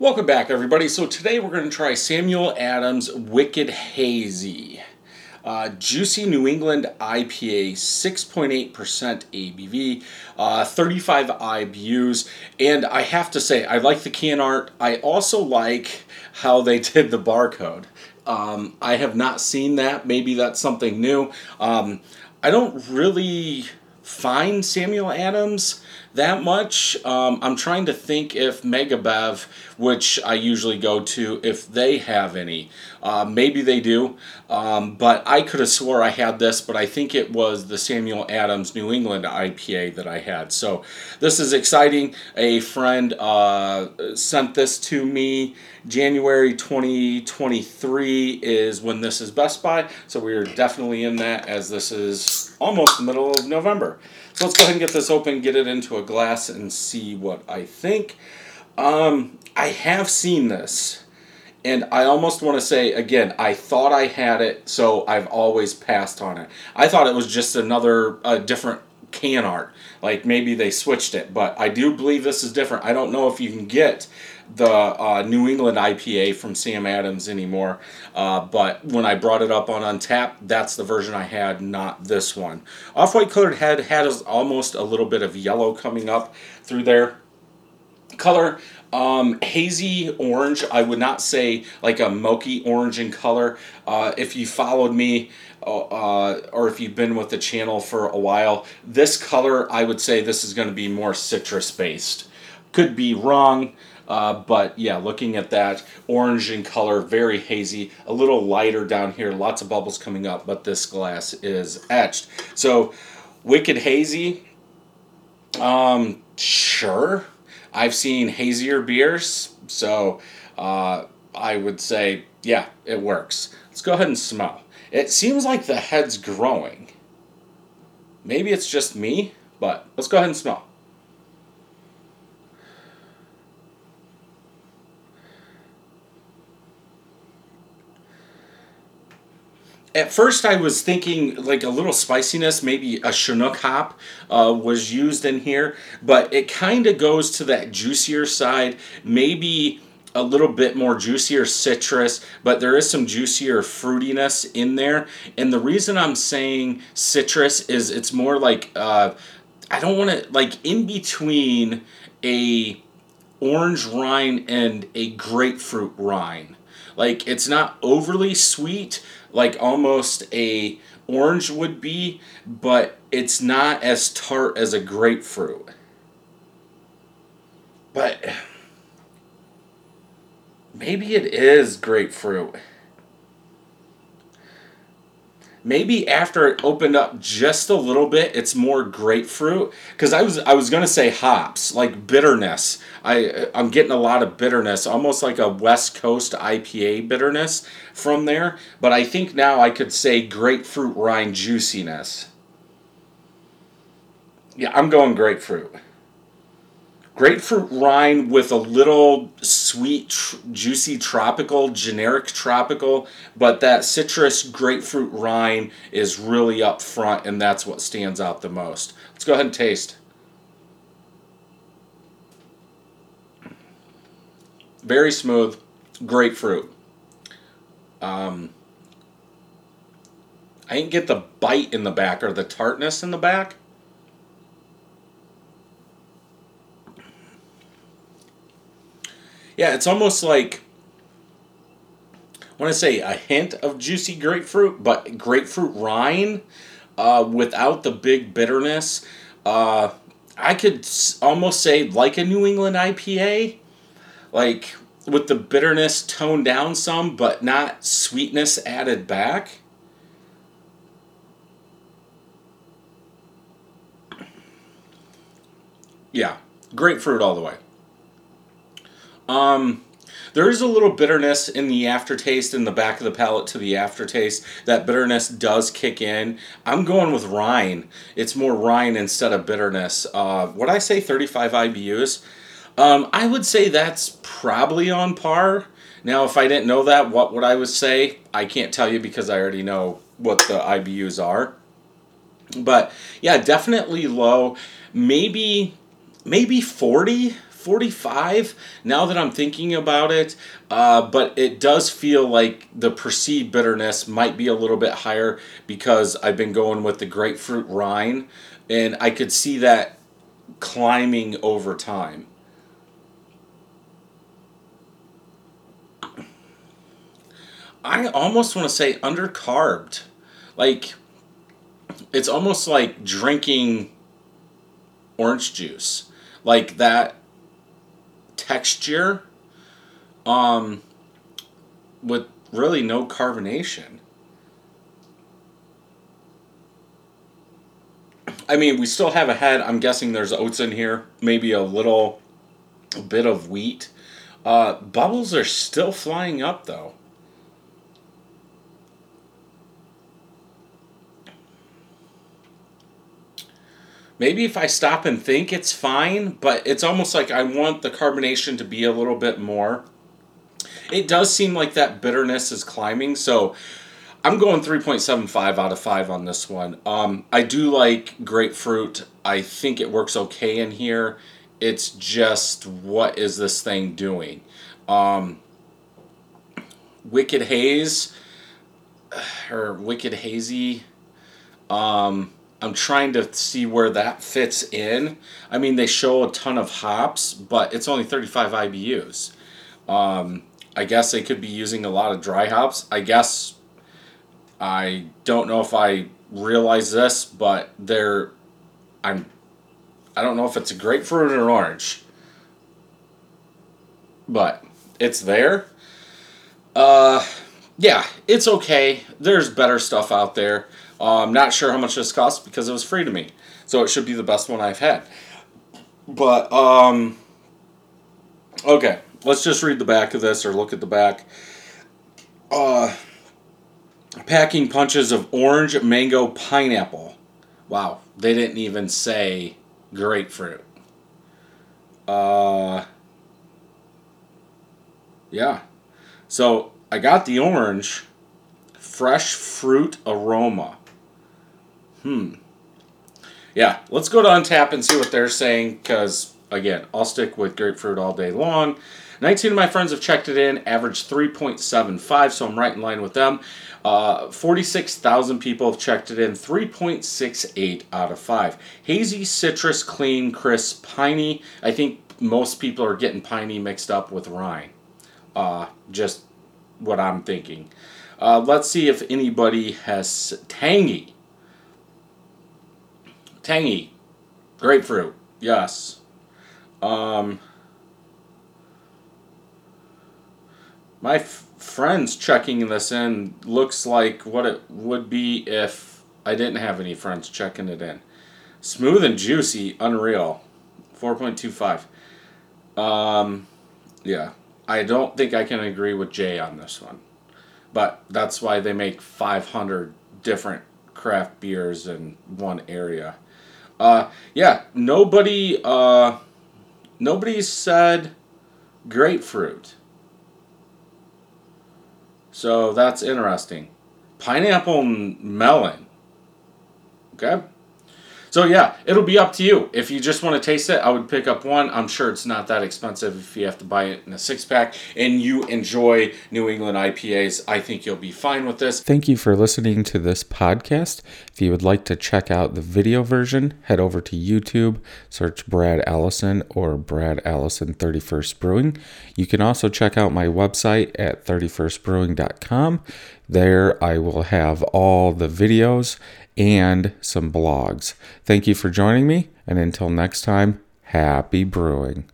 Welcome back, everybody. So today we're going to try Samuel Adams Wicked Hazy. Uh, juicy New England IPA, 6.8% ABV, uh, 35 IBUs, and I have to say, I like the can art. I also like how they did the barcode. Um, I have not seen that. Maybe that's something new. Um, I don't really find Samuel Adams that much. Um, I'm trying to think if Megabev, which I usually go to, if they have any. Uh, maybe they do, um, but I could have swore I had this, but I think it was the Samuel Adams New England IPA that I had. So this is exciting. A friend uh, sent this to me. January 2023 is when this is best by, so we're definitely in that as this is almost the middle of November. So let's go ahead and get this open, get it into a glass, and see what I think. Um, I have seen this, and I almost want to say again, I thought I had it, so I've always passed on it. I thought it was just another, a different can art. Like maybe they switched it, but I do believe this is different. I don't know if you can get the uh, New England IPA from Sam Adams anymore. Uh, but when I brought it up on Untappd, that's the version I had, not this one. Off white colored head had almost a little bit of yellow coming up through there. Color um, hazy orange. I would not say like a milky orange in color. Uh, if you followed me. Uh, or if you've been with the channel for a while, this color I would say this is going to be more citrus based. Could be wrong. Uh, but yeah, looking at that, orange in color, very hazy, a little lighter down here, lots of bubbles coming up, but this glass is etched. So, Wicked Hazy, um, sure. I've seen hazier beers, so uh, I would say, yeah, it works. Let's go ahead and smell. It seems like the head's growing. Maybe it's just me, but let's go ahead and smell. At first I was thinking like a little spiciness, maybe a Chinook hop uh, was used in here, but it kind of goes to that juicier side, maybe a little bit more juicier citrus, but there is some juicier fruitiness in there. And the reason I'm saying citrus is it's more like uh, I don't want to like in between a orange rind and a grapefruit rind. Like it's not overly sweet, like almost a orange would be, but it's not as tart as a grapefruit. But maybe it is grapefruit maybe after it opened up just a little bit it's more grapefruit. Because i was i was going to say hops like bitterness. I i'm getting a lot of bitterness almost like a west coast ipa bitterness from there. But i think now i could say grapefruit rind juiciness. Yeah i'm going grapefruit grapefruit rind with a little sweet, tr- juicy tropical, generic tropical, but that citrus grapefruit rind is really up front, and that's what stands out the most. Let's go ahead and taste. Very smooth, grapefruit. Um, I didn't get the bite in the back or the tartness in the back. Yeah, it's almost like I want to say a hint of juicy grapefruit, but grapefruit rind uh, without the big bitterness. Uh, I could almost say like a New England IPA, like with the bitterness toned down some, but not sweetness added back. Yeah, grapefruit all the way. Um, there is a little bitterness in the aftertaste in the back of the palate to the aftertaste. That bitterness does kick in. I'm going with rind. It's more rind instead of bitterness. Uh, what I say, 35 IBUs. Um, I would say that's probably on par. Now, if I didn't know that, what would I would say? I can't tell you because I already know what the IBUs are. But yeah, definitely low. Maybe maybe 40 45 now that I'm thinking about it, uh, but it does feel like the perceived bitterness might be a little bit higher because I've been going with the grapefruit rind, and I could see that climbing over time. I almost want to say undercarbed. Like, it's almost like drinking orange juice. Like that texture um, with really no carbonation. I mean, we still have a head. I'm guessing there's oats in here, maybe a little bit of wheat. Uh, bubbles are still flying up though. Maybe if I stop and think, it's fine, but it's almost like I want the carbonation to be a little bit more. It does seem like that bitterness is climbing, so I'm going 3.75 out of 5 on this one. Um, I do like grapefruit. I think it works okay in here. It's just, what is this thing doing? Um, Wicked Haze, or Wicked Hazy, um, I'm trying to see where that fits in. I mean, they show a ton of hops, but it's only 35 IBUs. Um, I guess they could be using a lot of dry hops. I guess I don't know if I realize this, but they're I'm I don't know if it's a grapefruit or an orange. But it's there. Uh yeah, it's okay. There's better stuff out there. I'm not sure how much this costs because it was free to me. So it should be the best one I've had. But, um, okay, let's just read the back of this or look at the back. Uh, packing punches of orange, mango, pineapple. Wow, they didn't even say grapefruit. Uh, yeah. So I got the orange, fresh fruit aroma. Hmm. Yeah, let's go to Untappd and see what they're saying because, again, I'll stick with grapefruit all day long. 19 of my friends have checked it in, average 3.75, so I'm right in line with them. Uh, 46,000 people have checked it in, 3.68 out of 5. Hazy, citrus, clean, crisp, piney. I think most people are getting piney mixed up with rye. Uh, just what I'm thinking. Uh, let's see if anybody has tangy. Tangy. Grapefruit. Yes. Um, my f- friends checking this in looks like what it would be if I didn't have any friends checking it in. Smooth and juicy, unreal. 4.25. Um, yeah. I don't think I can agree with Jay on this one. But that's why they make 500 different craft beers in one area. Uh, yeah, nobody, uh, nobody said grapefruit. So that's interesting. Pineapple melon. Okay. So yeah, it'll be up to you. If you just want to taste it, I would pick up one. I'm sure it's not that expensive if you have to buy it in a six pack and you enjoy New England IPAs. I think you'll be fine with this. Thank you for listening to this podcast. If you would like to check out the video version, head over to YouTube, search Brad Allison or Brad Allison 31st Brewing. You can also check out my website at 31stbrewing.com. There I will have all the videos and some blogs. Thank you for joining me, and until next time, happy brewing.